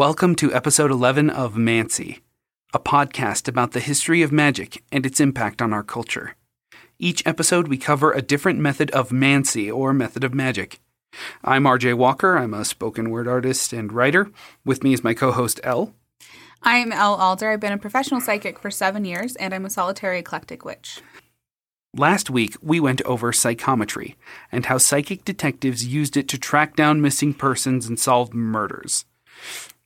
Welcome to episode 11 of Mancy, a podcast about the history of magic and its impact on our culture. Each episode, we cover a different method of mancy or method of magic. I'm RJ Walker. I'm a spoken word artist and writer. With me is my co host, Elle. I'm Elle Alder. I've been a professional psychic for seven years, and I'm a solitary eclectic witch. Last week, we went over psychometry and how psychic detectives used it to track down missing persons and solve murders.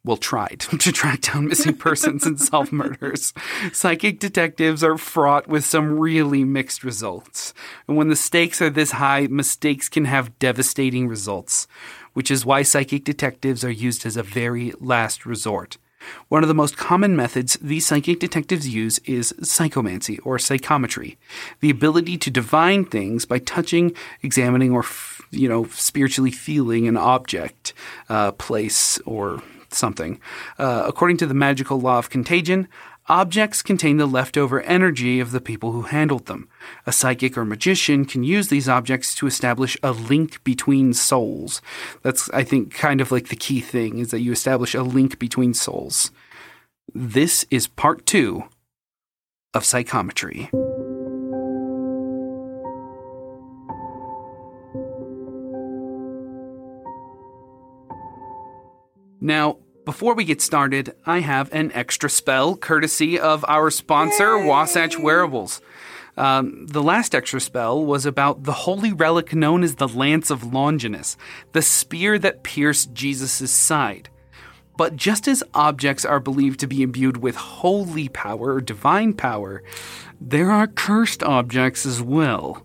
Well, tried to track down missing persons and solve murders. Psychic detectives are fraught with some really mixed results. And when the stakes are this high, mistakes can have devastating results, which is why psychic detectives are used as a very last resort. One of the most common methods these psychic detectives use is psychomancy or psychometry, the ability to divine things by touching, examining, or you know spiritually feeling an object, uh, place, or something. Uh, according to the magical law of contagion, objects contain the leftover energy of the people who handled them. A psychic or magician can use these objects to establish a link between souls. That's, I think, kind of like the key thing is that you establish a link between souls. This is part two of psychometry. Now, before we get started, I have an extra spell courtesy of our sponsor, Yay! Wasatch Wearables. Um, the last extra spell was about the holy relic known as the Lance of Longinus, the spear that pierced Jesus' side. But just as objects are believed to be imbued with holy power or divine power, there are cursed objects as well.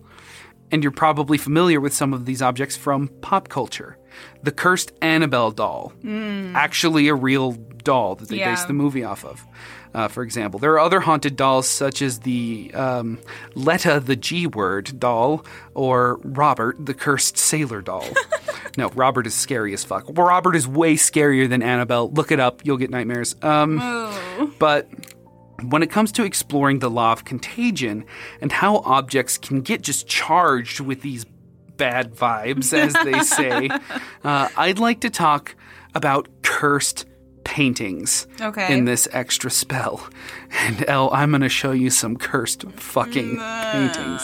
And you're probably familiar with some of these objects from pop culture the cursed Annabelle doll, mm. actually a real doll that they yeah. based the movie off of. Uh, for example, there are other haunted dolls such as the um, Letta the G word doll or Robert the cursed sailor doll. no, Robert is scary as fuck. Robert is way scarier than Annabelle. Look it up, you'll get nightmares. Um, oh. But when it comes to exploring the law of contagion and how objects can get just charged with these bad vibes, as they say, uh, I'd like to talk about cursed paintings okay. in this extra spell. And Elle, I'm going to show you some cursed fucking paintings.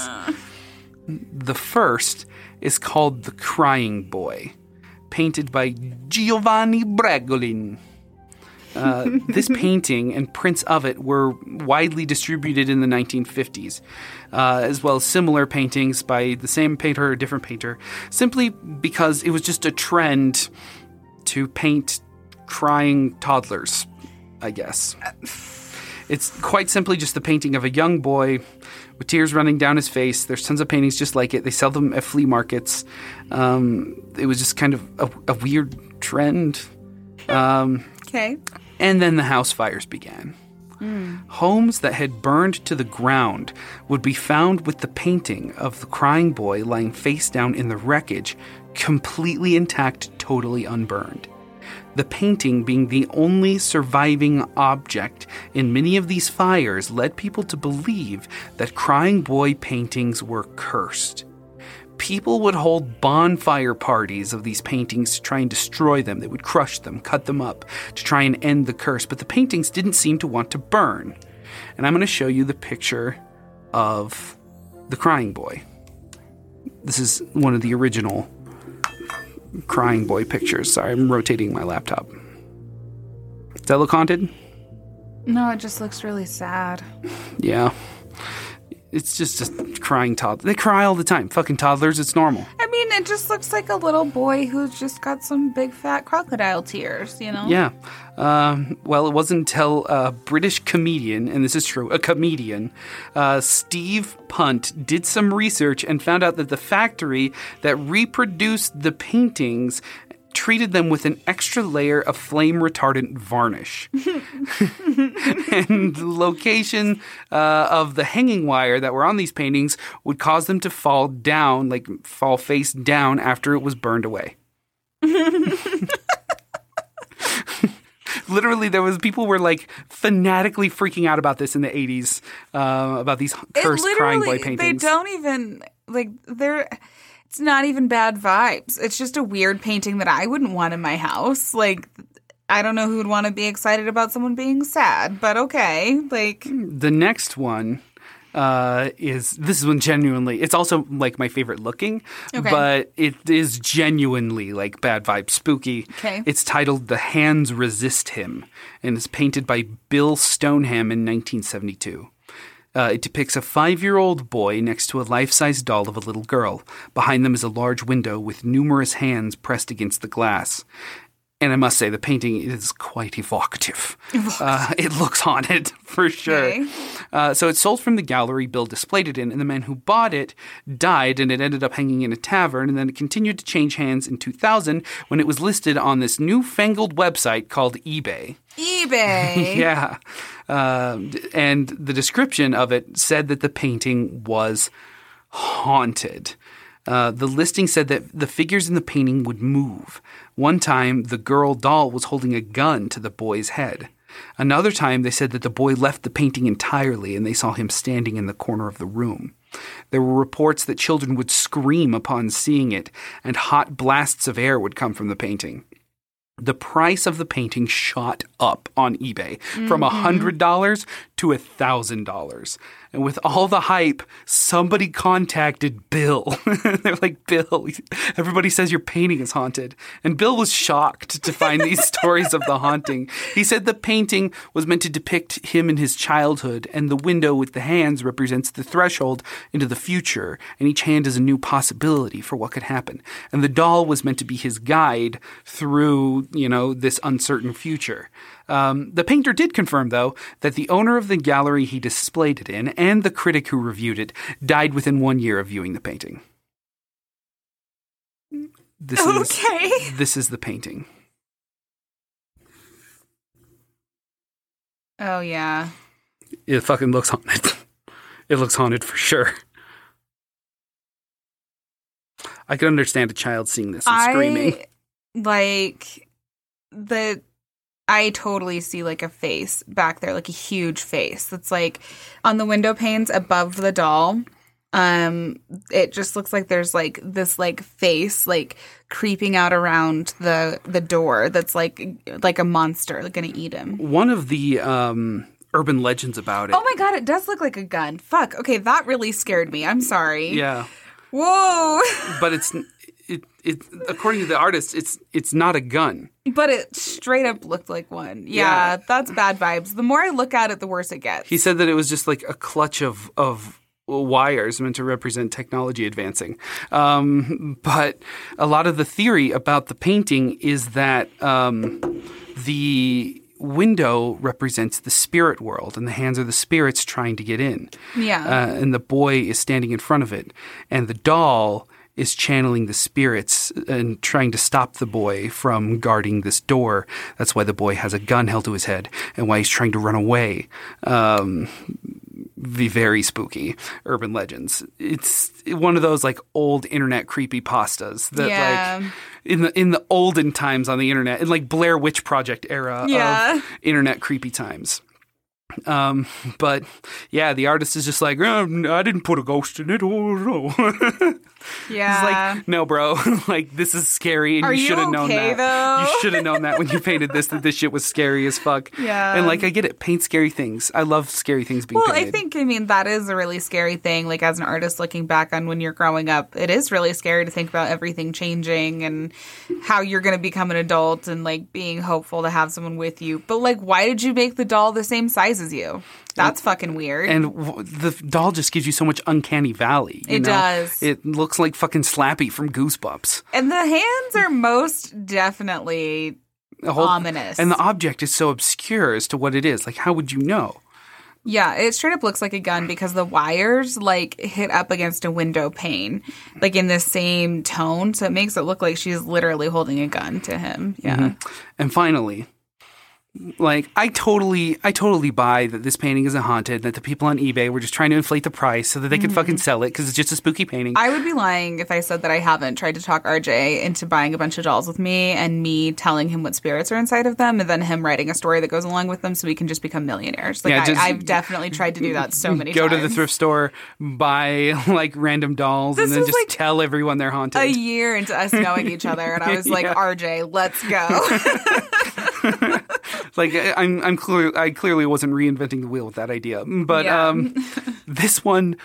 The first is called The Crying Boy, painted by Giovanni Bragolin. Uh, this painting and prints of it were widely distributed in the 1950s, uh, as well as similar paintings by the same painter or different painter, simply because it was just a trend to paint crying toddlers, I guess. It's quite simply just the painting of a young boy with tears running down his face. There's tons of paintings just like it. They sell them at flea markets. Um, it was just kind of a, a weird trend. Um, okay. And then the house fires began. Mm. Homes that had burned to the ground would be found with the painting of the crying boy lying face down in the wreckage, completely intact, totally unburned. The painting being the only surviving object in many of these fires led people to believe that crying boy paintings were cursed people would hold bonfire parties of these paintings to try and destroy them. They would crush them, cut them up to try and end the curse, but the paintings didn't seem to want to burn. And I'm going to show you the picture of the crying boy. This is one of the original crying boy pictures. Sorry, I'm rotating my laptop. Does that look haunted? No, it just looks really sad. Yeah it's just a crying toddler. They cry all the time. Fucking toddlers, it's normal. I mean, it just looks like a little boy who's just got some big fat crocodile tears, you know? Yeah. Um, well, it wasn't until a British comedian, and this is true, a comedian, uh, Steve Punt, did some research and found out that the factory that reproduced the paintings treated them with an extra layer of flame retardant varnish. and the location uh, of the hanging wire that were on these paintings would cause them to fall down, like fall face down after it was burned away. literally there was people were like fanatically freaking out about this in the 80s uh, about these cursed crying boy paintings they don't even like they're it's not even bad vibes. It's just a weird painting that I wouldn't want in my house. Like I don't know who would want to be excited about someone being sad, but okay. Like, The next one uh, is this is one genuinely. It's also like my favorite looking, Okay. but it is genuinely like bad vibe spooky. Okay. It's titled "The Hands Resist Him" and is painted by Bill Stoneham in 1972. Uh, it depicts a five year old boy next to a life size doll of a little girl. Behind them is a large window with numerous hands pressed against the glass. And I must say, the painting is quite evocative. Uh, it looks haunted, for sure. Okay. Uh, so it sold from the gallery Bill displayed it in, and the man who bought it died, and it ended up hanging in a tavern, and then it continued to change hands in 2000 when it was listed on this newfangled website called eBay. eBay. Yeah. Um, and the description of it said that the painting was haunted. Uh, the listing said that the figures in the painting would move. One time, the girl doll was holding a gun to the boy's head. Another time, they said that the boy left the painting entirely and they saw him standing in the corner of the room. There were reports that children would scream upon seeing it, and hot blasts of air would come from the painting the price of the painting shot up on eBay from a hundred dollars to a thousand dollars. And with all the hype, somebody contacted Bill. They're like, Bill, everybody says your painting is haunted. And Bill was shocked to find these stories of the haunting. He said the painting was meant to depict him in his childhood, and the window with the hands represents the threshold into the future, and each hand is a new possibility for what could happen. And the doll was meant to be his guide through, you know, this uncertain future. Um, the painter did confirm, though, that the owner of the gallery he displayed it in and the critic who reviewed it died within one year of viewing the painting. This Okay. is this is the painting. Oh, yeah. It fucking looks haunted. It looks haunted for sure. I could understand a child seeing this and screaming. I like the I totally see like a face back there, like a huge face that's like on the window panes above the doll. Um, it just looks like there's like this like face like creeping out around the the door that's like like a monster like gonna eat him. One of the um, urban legends about it. Oh my god, it does look like a gun. Fuck. Okay, that really scared me. I'm sorry. yeah. Whoa. but it's it, it according to the artist it's it's not a gun But it straight up looked like one. Yeah, Yeah. that's bad vibes. The more I look at it, the worse it gets. he said that it was just like a clutch of of wires meant to represent technology advancing um, but a lot of the theory about the painting is that um, the window represents the spirit world and the hands are the spirits trying to get in Yeah. uh, and the boy is standing in front of it, and the doll is channeling the spirits and trying to stop the boy from guarding this door. That's why the boy has a gun held to his head and why he's trying to run away. Um, the very spooky urban legends. It's one of those like old internet creepy pastas that Yeah. like in the in the olden times on the internet, in like Blair Witch Project era Yeah. of internet creepy times. Um, but yeah, the artist is just like, oh, I didn't put a ghost in it. Oh no. yeah. It's like, no, bro. like this is scary, and Are you should have known that. though? You should have known that when you painted this. That this shit was scary as fuck. Yeah. And like, I get it. Paint scary things. I love scary things being well, painted. I think I mean that is a really scary thing. Like as an artist looking back on when you're growing up, it is really scary to think about everything changing and how you're going to become an adult and like being hopeful to have someone with you. But like, why did you make the doll the same size as you? That's fucking weird. And w- the doll just gives you so much uncanny valley. you It know? does. It looks like fucking Slappy from Goosebumps. And the hands are most definitely whole- Ominous. And the object is so obscure as to what it is. Like, how would you know? Yeah, it straight up looks like a gun because the wires like hit up against a window pane, like in the same tone. So it makes it look like she's literally holding a gun to him. Yeah. Mm-hmm. And finally, like I totally, I totally buy that this painting isn't haunted. That the people on eBay were just trying to inflate the price so that they could mm-hmm. fucking sell it because it's just a spooky painting. I would be lying if I said that I haven't tried to talk RJ into buying a bunch of dolls with me and me telling him what spirits are inside of them and then him writing a story that goes along with them so we can just become millionaires. Like Yeah, I, just- I've definitely tried to do that so many Go times. Go to the thrift store, buy like random dolls, This and then just like tell everyone they're haunted. a year into us knowing each other and I was like, Yeah. RJ, let's go. like I- I'm, I'm clear, I clearly wasn't reinventing the wheel with that idea, but Yeah. um, this one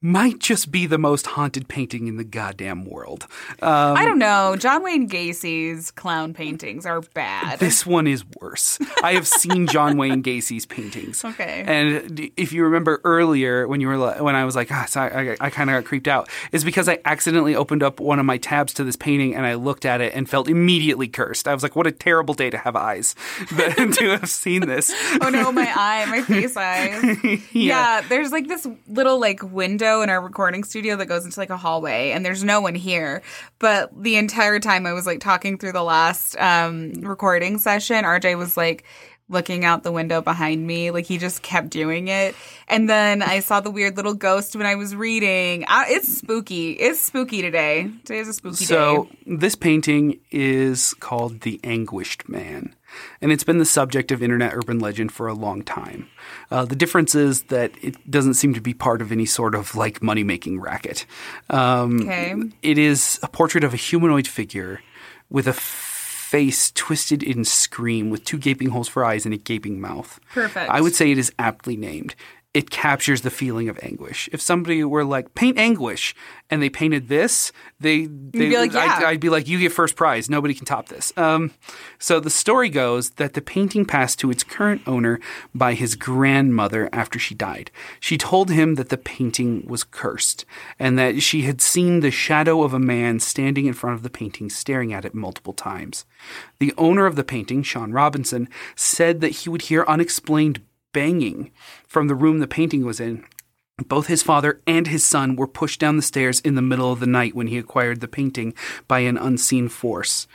might just be the most haunted painting in the goddamn world. Um, I don't know. John Wayne Gacy's clown paintings are bad. This one is worse. I have seen John Wayne Gacy's paintings. Okay. And if you remember earlier when you were when I was like, ah, so I, I, I kind of got creeped out, is because I accidentally opened up one of my tabs to this painting and I looked at it and felt immediately cursed. I was like, what a terrible day to have eyes to have seen this. oh no, my eye, my face eyes. yeah. there's like this little like window in our recording studio that goes into like a hallway, and there's no one here. But the entire time I was like talking through the last um, recording session, RJ was like looking out the window behind me, like he just kept doing it. And then I saw the weird little ghost when I was reading. I, it's spooky. It's spooky today. Today's a spooky So day. So this painting is called The Anguished Man, and it's been the subject of internet urban legend for a long time. Uh, the difference is that it doesn't seem to be part of any sort of like money making racket. Um, Okay. It is a portrait of a humanoid figure with a face twisted in scream with two gaping holes for eyes and a gaping mouth. Perfect. I would say it is aptly named. It captures the feeling of anguish. If somebody were like paint anguish and they painted this, they they be like, yeah. I'd be like, you get first prize. Nobody can top this. Um, so the story goes that the painting passed to its current owner by his grandmother after she died. She told him that the painting was cursed and that she had seen the shadow of a man standing in front of the painting, staring at it multiple times. The owner of the painting, Sean Robinson, said that he would hear unexplained banging from the room the painting was in. Both his father and his son were pushed down the stairs in the middle of the night when he acquired the painting by an unseen force.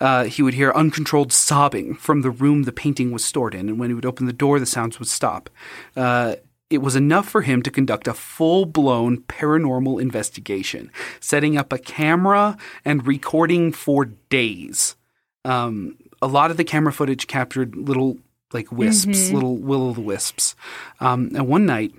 Uh, he would hear uncontrolled sobbing from the room the painting was stored in, and when he would open the door, the sounds would stop. Uh, it was enough for him to conduct a full blown paranormal investigation, setting up a camera and recording for days. Um, a lot of the camera footage captured little like wisps, little will o' the wisps. Um, and one night,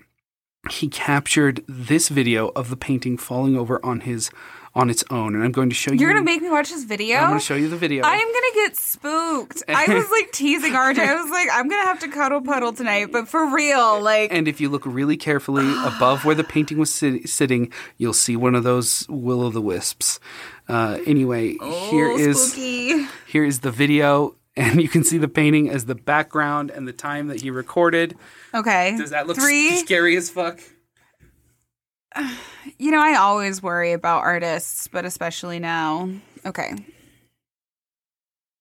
he captured this video of the painting falling over on his on its own, and I'm going to show you. You're gonna make me watch this video. I'm going to show you the video. I am gonna get spooked. I was like teasing RJ. I was like, I'm gonna have to cuddle puddle tonight, but for real, like, and if you look really carefully above where the painting was sit- sitting, you'll see one of those will o' the wisps. Uh, anyway, here oh, is spooky. here is the video, and you can see the painting as the background and the time that he recorded. Okay. Does that look three? scary as fuck? You know, I always worry about artists, but especially now. Okay.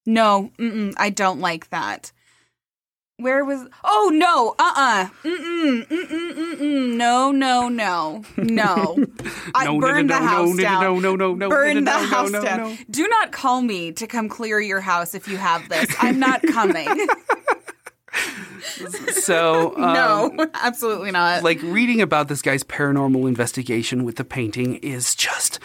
No, I don't like that. Where was? Oh no! Uh uh-uh. uh! Mm mm mm mm mm mm. No no no no. I No, no, burned no, the house no, no, down. no, no, no, no, Burn no, the no, house no, down. no. Do not call me to come clear your house if you have this. I'm not coming. So um, no, absolutely not. like reading about this guy's paranormal investigation with the painting is just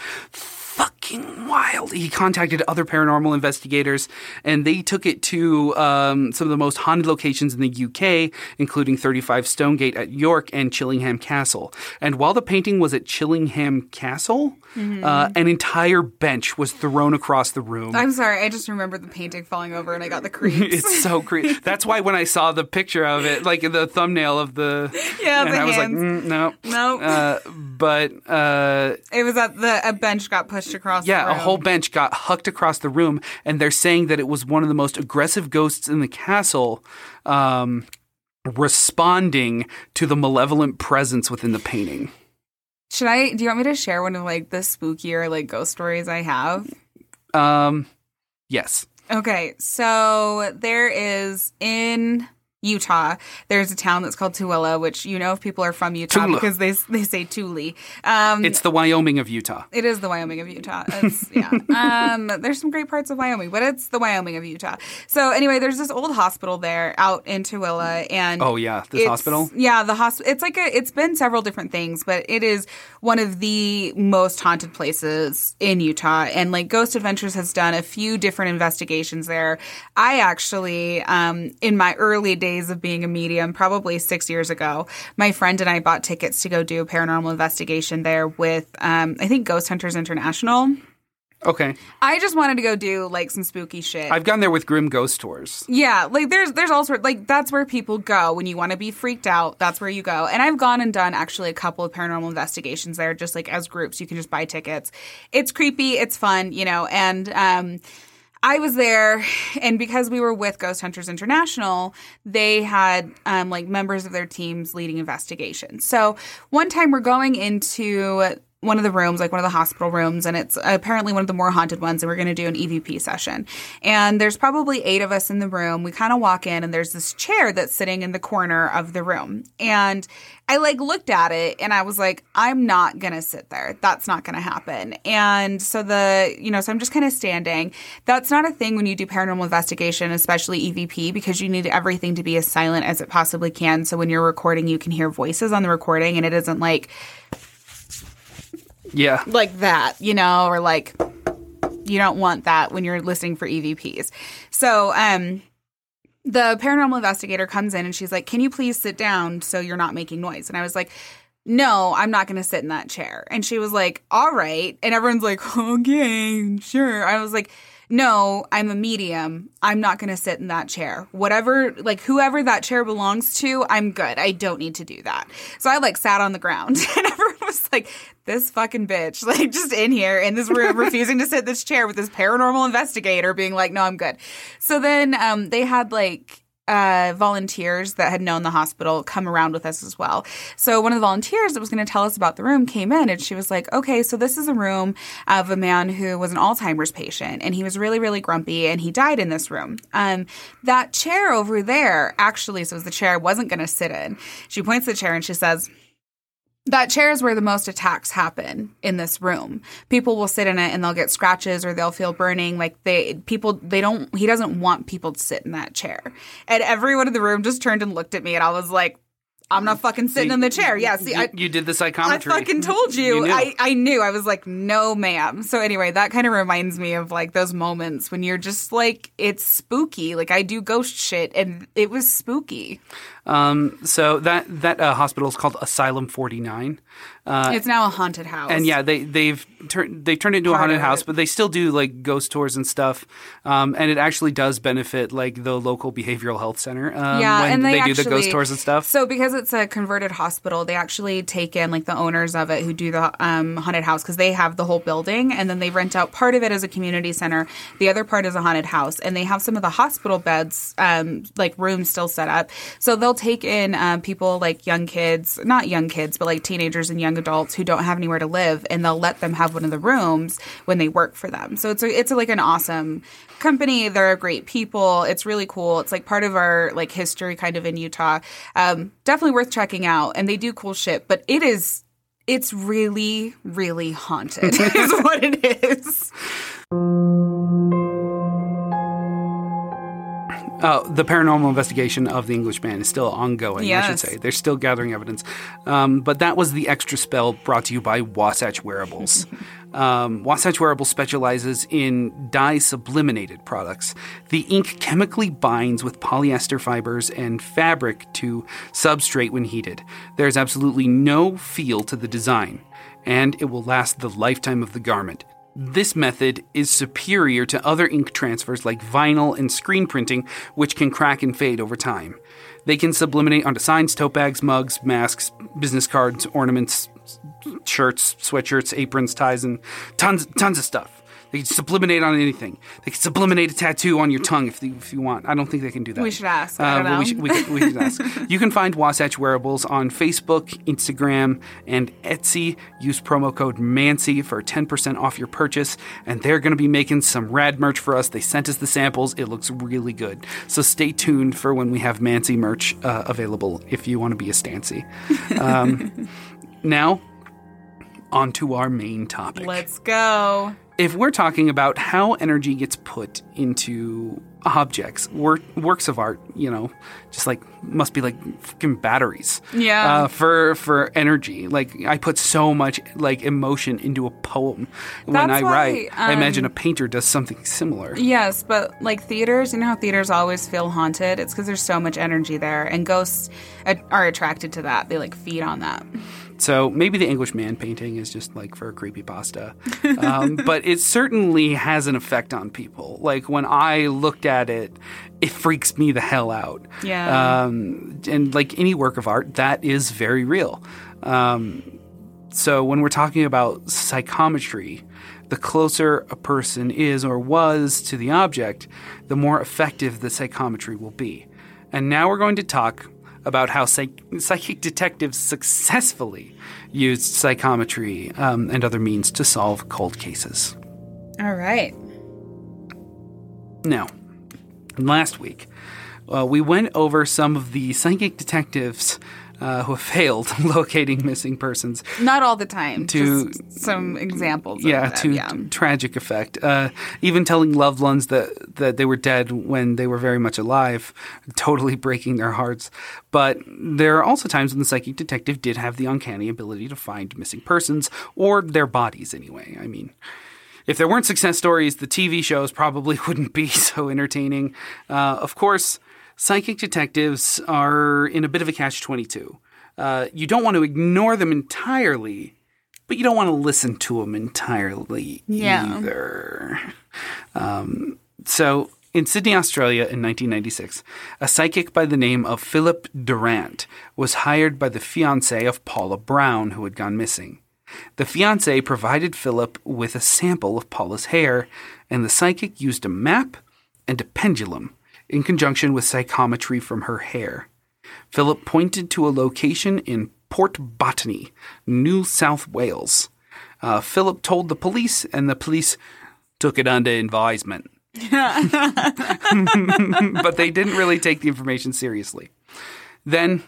fucking wild. He contacted other paranormal investigators and they took it to um, some of the most haunted locations in the UK, including 35 Stonegate at York and Chillingham Castle. And while the painting was at Chillingham Castle, uh, an entire bench was thrown across the room. I'm sorry. I just remember the painting falling over, and I got the creeps. It's so creepy. That's why when I saw the picture of it, like the thumbnail of the Yeah, and the I was hands. like, mm, no, Nope. Uh, but uh, It was at the a bench got pushed across. Yeah, the a whole bench got hucked across the room, and they're saying that it was one of the most aggressive ghosts in the castle. Um, responding to the malevolent presence within the painting. Should I? Do you want me to share one of like the spookier like ghost stories I have? Um, yes. Okay, so there is in Utah. There's a town that's called Tooele, which you know if people are from Utah Tula. because they they say Thule. Um, It's the Wyoming of Utah. It is the Wyoming of Utah. It's, yeah. Um, there's some great parts of Wyoming, but it's the Wyoming of Utah. So anyway, there's this old hospital there out in Tooele, and Oh yeah, this hospital. Yeah, the hospital. It's like a. It's been several different things, but it is one of the most haunted places in Utah. And like Ghost Adventures has done a few different investigations there. I actually, um, in my early days of being a medium, probably six years ago, my friend and I bought tickets to go do a paranormal investigation there with, um, I think Ghost Hunters International. Okay. I just wanted to go do like some spooky shit. I've gone there with Grim Ghost Tours. Yeah, like there's there's all sorts like that's where people go when you want to be freaked out. That's where you go. And I've gone and done actually a couple of paranormal investigations there, just like as groups. You can just buy tickets. It's creepy. It's fun, you know. And um, I was there, and because we were with Ghost Hunters International, they had um, like members of their teams leading investigations. So one time we're going into one of the rooms, like one of the hospital rooms, and it's apparently one of the more haunted ones. And we're going to do an EVP session. And there's probably eight of us in the room. We kind of walk in, and there's this chair that's sitting in the corner of the room. And I like looked at it, and I was like, I'm not going to sit there. That's not going to happen. And so the, you know, so I'm just kind of standing. That's not a thing when you do paranormal investigation, especially EVP, because you need everything to be as silent as it possibly can. So when you're recording, you can hear voices on the recording, and it isn't like Yeah. like that, you know, or like you don't want that when you're listening for EVPs. So, um the paranormal investigator comes in and she's like, "Can you please sit down so you're not making noise?" And I was like, "No, I'm not going to sit in that chair." And she was like, "All right." And everyone's like, "Okay, sure." I was like, no, I'm a medium. I'm not going to sit in that chair. Whatever, like whoever that chair belongs to, I'm good. I don't need to do that. So I like sat on the ground and everyone was like, this fucking bitch, like just in here in this room, refusing to sit this chair with this paranormal investigator being like, no, I'm good. So then um, they had like, uh, volunteers that had known the hospital come around with us as well. So one of the volunteers that was going to tell us about the room came in and she was like, okay, so this is a room of a man who was an Alzheimer's patient and he was really, really grumpy and he died in this room. Um, that chair over there actually, so it was the chair I wasn't going to sit in. She points to the chair and she says, that chair is where the most attacks happen in this room. People will sit in it and they'll get scratches or they'll feel burning. Like they, people, they don't, he doesn't want people to sit in that chair. And everyone in the room just turned and looked at me and I was like, I'm not fucking sitting in the chair. Yeah, see, you, I, you did the psychometry. I fucking told you. You. I, I knew. I was like, no, ma'am. So anyway, that kind of reminds me of like those moments when you're just like, it's spooky. Like I do ghost shit and it was spooky. Um, so that that uh, hospital is called Asylum 49. Uh, it's now a haunted house. and yeah, they they've turned they've turned it into a haunted house, but they still do like ghost tours and stuff. Um, and it actually does benefit like the local behavioral health center. Um, Yeah, when and they, do the ghost tours and stuff. So because it's a converted hospital, they actually take in like the owners of it who do the um, haunted house because they have the whole building, and then they rent out part of it as a community center. The other part is a haunted house, and they have some of the hospital beds, um, like rooms, still set up. So they'll take in um, people like young kids, not young kids, but like teenagers and young adults who don't have anywhere to live, and they'll let them have one of the rooms when they work for them. So it's a, it's a, like an awesome company. They're great people. It's really cool. It's like part of our like history kind of in Utah. Um, definitely worth checking out. And they do cool shit, but it is it's really, really haunted is what it is. Uh, the paranormal investigation of the Anguished Man is still ongoing, I should say. They're still gathering evidence. Um, but that was the extra spell brought to you by Wasatch Wearables. um, Wasatch Wearables specializes in dye subliminated products. The ink chemically binds with polyester fibers and fabric to substrate when heated. There's absolutely no feel to the design, and it will last the lifetime of the garment. This method is superior to other ink transfers like vinyl and screen printing, which can crack and fade over time. They can subliminate onto signs, tote bags, mugs, masks, business cards, ornaments, shirts, sweatshirts, aprons, ties, and tons, tons of stuff. They can subliminate on anything. They can subliminate a tattoo on your tongue if, you- if you want. I don't think they can do that. We should ask. But We should, we, we should ask. You can find Wasatch Wearables on Facebook, Instagram, and Etsy. Use promo code MANCY for 10% off your purchase, and they're going to be making some rad merch for us. They sent us the samples. It looks really good. So stay tuned for when we have Mancy merch uh, available if you want to be a Stancy. Um, now, on to our main topic Let's go. If we're talking about how energy gets put into objects, work, works of art, you know, just like must be like fucking batteries. Yeah. Uh, for for energy, like I put so much like emotion into a poem when That's I why, write. I imagine um, a painter does something similar. Yes, but like theaters, you know how theaters always feel haunted? It's because there's so much energy there, and ghosts are attracted to that. They like feed on that. So maybe the Anguished Man painting is just like for a creepy pasta. Um, but it certainly has an effect on people. Like when I looked at it, it freaks me the hell out. Yeah. Um, and like any work of art, that is very real. Um, so when we're talking about psychometry, the closer a person is or was to the object, the more effective the psychometry will be. And now we're going to talk about how psych- psychic detectives successfully used psychometry um, and other means to solve cold cases. All right. Now, last week, uh, we went over some of the psychic detectives uh, who have failed locating missing persons. Not all the time. To- just some examples. Yeah, of that, to yeah. tragic effect. Uh, even telling loved ones that that they were dead when they were very much alive, totally breaking their hearts. But there are also times when the psychic detective did have the uncanny ability to find missing persons or their bodies. Anyway, I mean. If there weren't success stories, the TV shows probably wouldn't be so entertaining. Uh, of course, psychic detectives are in a bit of a catch 22. Uh, you don't want to ignore them entirely, but you don't want to listen to them entirely Yeah. either. Um, so, in Sydney, Australia in 1996, a psychic by the name of Philip Durant was hired by the fiance of Paula Brown, who had gone missing. The fiance provided Philip with a sample of Paula's hair, and the psychic used a map and a pendulum in conjunction with psychometry from her hair. Philip pointed to a location in Port Botany, New South Wales. Uh, Philip told the police, and the police took it under advisement. but they didn't really take the information seriously. Then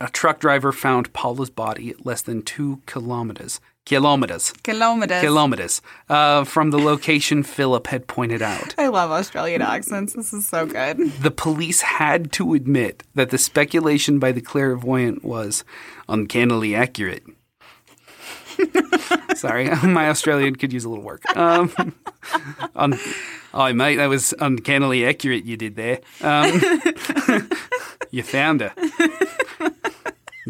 a truck driver found Paula's body at less than two kilometers. Kilometers. Kilometers. Kilometers uh, from the location Philip had pointed out. I love Australian accents. This is so good. The police had to admit that the speculation by the clairvoyant was uncannily accurate. Sorry, my Australian could use a little work. Um, un- oh, mate, that was uncannily accurate you did there. Um, you found her.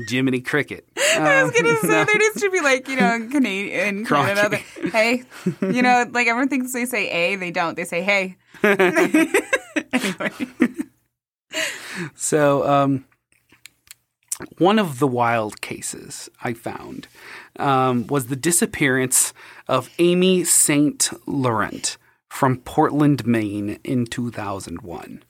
Jiminy Cricket. I was gonna say there needs to be like you know in Canadian in Canada. They- Hey, you know, like everyone thinks they say a, they don't. They say hey. anyway, So, um, one of the wild cases I found um, was the disappearance of Amy St. Laurent from Portland, Maine in 2001.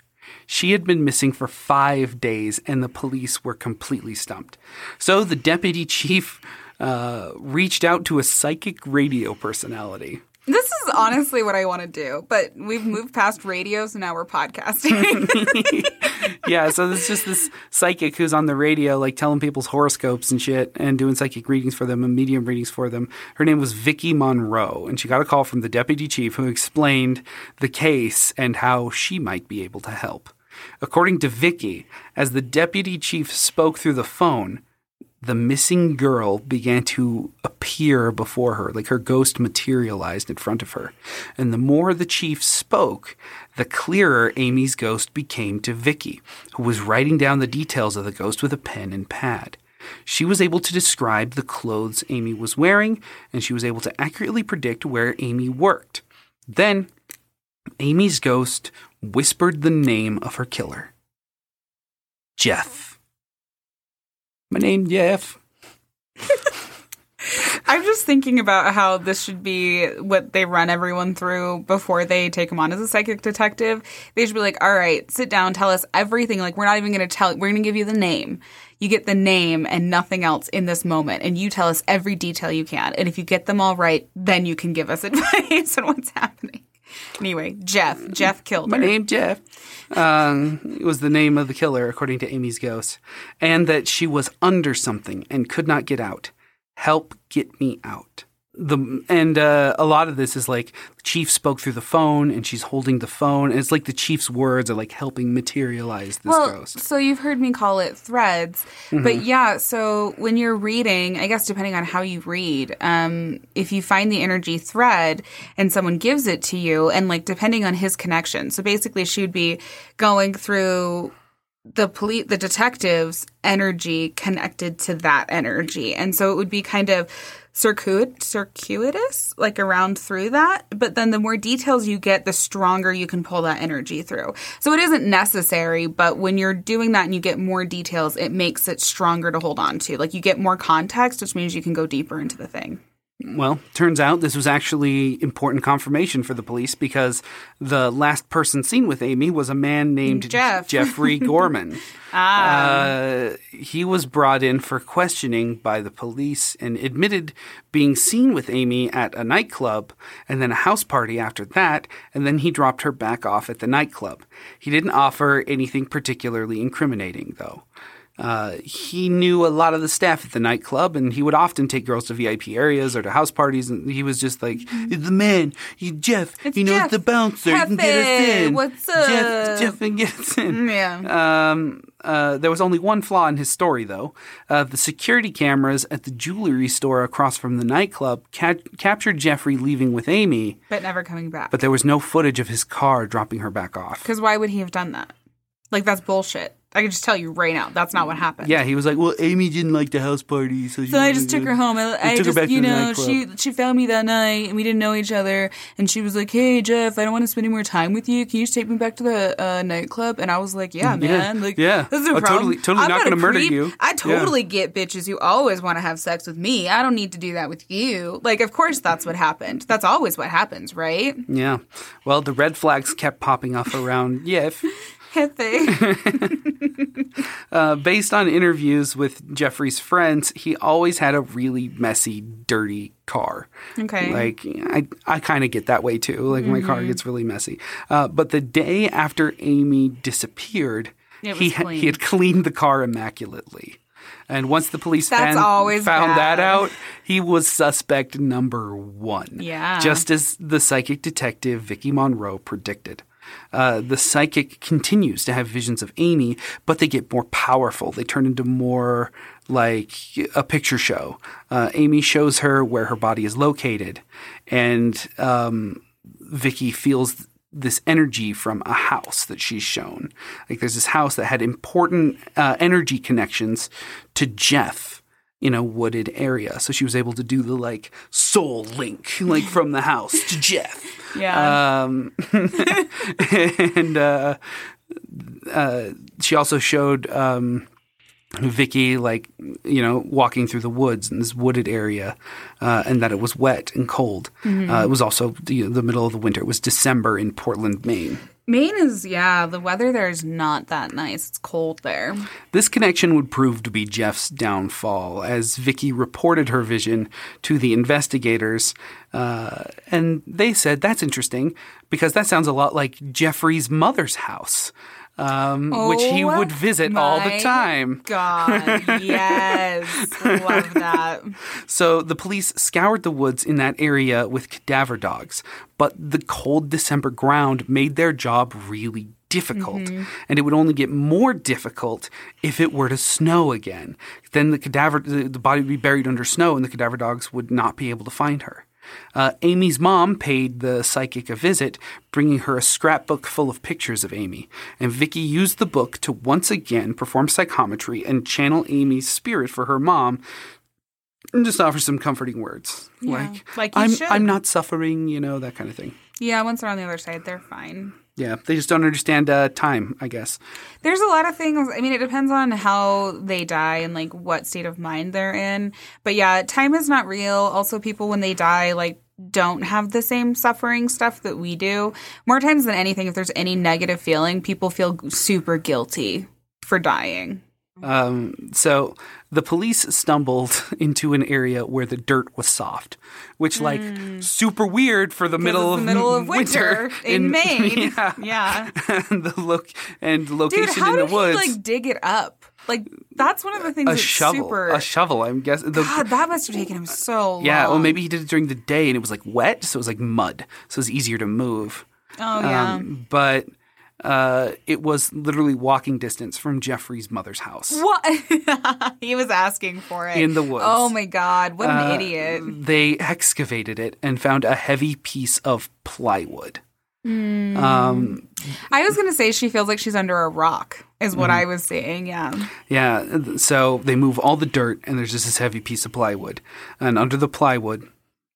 She had been missing for five days, and the police were completely stumped. So the deputy chief uh, reached out to a psychic radio personality. this is honestly what I want to do, but we've moved past radio, so now we're podcasting. yeah, so there's just this psychic who's on the radio, like telling people's horoscopes and shit, and doing psychic readings for them and medium readings for them. Her name was Vicky Monroe, and she got a call from the deputy chief who explained the case and how she might be able to help. According to Vicky, as the deputy chief spoke through the phone, the missing girl began to appear before her, like her ghost materialized in front of her. And the more the chief spoke, the clearer Amy's ghost became to Vicky, who was writing down the details of the ghost with a pen and pad. She was able to describe the clothes Amy was wearing, and she was able to accurately predict where Amy worked. Then, Amy's ghost whispered the name of her killer Jeff. My name Jeff. I'm just thinking about how this should be what they run everyone through before they take them on as a psychic detective. They should be like, all right, sit down, tell us everything. Like, we're not even going to tell, we're going to give you the name. You get the name and nothing else in this moment. And you tell us every detail you can. And if you get them all right, then you can give us advice on what's happening. Anyway, Jeff. Jeff killed My her. name Jeff. Um, it was the name of the killer, according to Amy's ghost, and that she was under something and could not get out. Help get me out. The and uh, a lot of this is like the chief spoke through the phone, and she's holding the phone, and it's like the chief's words are like helping materialize this well, ghost. so you've heard me call it threads, but yeah. So when you're reading, I guess depending on how you read, um, if you find the energy thread and someone gives it to you, and like depending on his connection, so basically she would be going through the police, the detectives' energy connected to that energy, and so it would be kind of circuit circuitous, like around through that. But then the more details you get, the stronger you can pull that energy through. So it isn't necessary, but when you're doing that and you get more details, it makes it stronger to hold on to. Like you get more context, which means you can go deeper into the thing. Well, turns out this was actually important confirmation for the police because the last person seen with Amy was a man named Jeff. Jeffrey Gorman. uh, he was brought in for questioning by the police and admitted being seen with Amy at a nightclub and then a house party after that, and then he dropped her back off at the nightclub. He didn't offer anything particularly incriminating, though. Uh, he knew a lot of the staff at the nightclub, and he would often take girls to VIP areas or to house parties. And he was just like, "The man, he, Jeff, It's he knows Jeff. the bouncer. can get us in. what's Jeff, up?" Jeff can get us in." Yeah. Um, uh, there was only one flaw in his story, though. Uh, the security cameras at the jewelry store across from the nightclub ca- captured Jeffrey leaving with Amy, but never coming back. but there was no footage of his car dropping her back off. Because why would he have done that? Like that's bullshit. I can just tell you right now, that's not what happened. Yeah, he was like, "Well, Amy didn't like the house party, so, she So I just took to- her home. I, I took her just, back to you know, she she found me that night, and we didn't know each other. And she was like, "Hey, Jeff, I don't want to spend any more time with you. Can you just take me back to the uh, nightclub?" And I was like, "Yeah, man. Like, yeah. that's no Oh, problem. totally- totally I'm not gonna murder you. I Yeah. totally get bitches who always want to have sex with me. I don't need to do that with you. Like, of course, that's what happened. That's always what happens, right? Yeah. Well, the red flags kept popping off around Yif. Hefe. Uh, based on interviews with Jeffrey's friends, he always had a really messy, dirty car. Okay. Like, I, I kind of get that way too. Like, my Mm-hmm. car gets really messy. Uh, but the day after Amy disappeared, he, ha- he had cleaned the car immaculately. And once the police fan- found that out, he was suspect number one. Yeah. Just as the psychic detective Vicky Monroe predicted. Uh, the psychic continues to have visions of Amy, but they get more powerful. They turn into more like a picture show. Uh, Amy shows her where her body is located, and um, Vicky feels this energy from a house that she's shown. Like there's this house that had important uh, energy connections to Jeff in a wooded area. So she was able to do the like soul link, like from the house to Jeff. yeah. Um, and uh, uh, she also showed um, Vicky, like, you know, walking through the woods in this wooded area, uh, and that it was wet and cold. Uh, it was also the, the middle of the winter. It was December in Portland, Maine. Maine is yeah. The weather there is not that nice. It's cold there. This connection would prove to be Jeff's downfall, as Vicky reported her vision to the investigators, uh, and they said that's interesting because that sounds a lot like Jeffrey's mother's house, um, which he Oh would visit all the time. God, yes, love that. So the police scoured the woods in that area with cadaver dogs, but the cold December ground made their job really difficult. And it would only get more difficult if it were to snow again. Then the cadaver, the, the body would be buried under snow, and the cadaver dogs would not be able to find her. Uh, Amy's mom paid the psychic a visit, bringing her a scrapbook full of pictures of Amy. And Vicky used the book to once again perform psychometry and channel Amy's spirit for her mom, and just offer some comforting words, like, like you "I'm should." I'm not suffering," you know, that kind of thing. Yeah, once they're on the other side, they're fine. Yeah, they just don't understand uh, time, I guess. There's a lot of things. I mean, it depends on how they die and like what state of mind they're in. But yeah, time is not real. Also, people when they die, like don't have the same suffering stuff that we do. More times than anything, if there's any negative feeling, people feel super guilty for dying. Um, so the police stumbled into an area where the dirt was soft, which like super weird for the middle of the middle of winter, winter in Maine. Yeah, Yeah. and the look and location Dude, how in the did woods. he like dig it up? Like that's one of the things a shovel, super. a shovel. I'm guessing. The, God, that must have taken him so long. yeah, well, maybe he did it during the day and it was like wet, so it was like mud, so it was easier to move. Oh yeah. Um, but uh, it was literally walking distance from Jeffrey's mother's house. What? he was asking for it. In the woods. Oh my god, what an Uh, idiot. They excavated it and found a heavy piece of plywood. Hmm. Um, I was going to say she feels like she's under a rock. is what I was saying. Yeah. Yeah, so they move all the dirt, and there's just this heavy piece of plywood. And under the plywood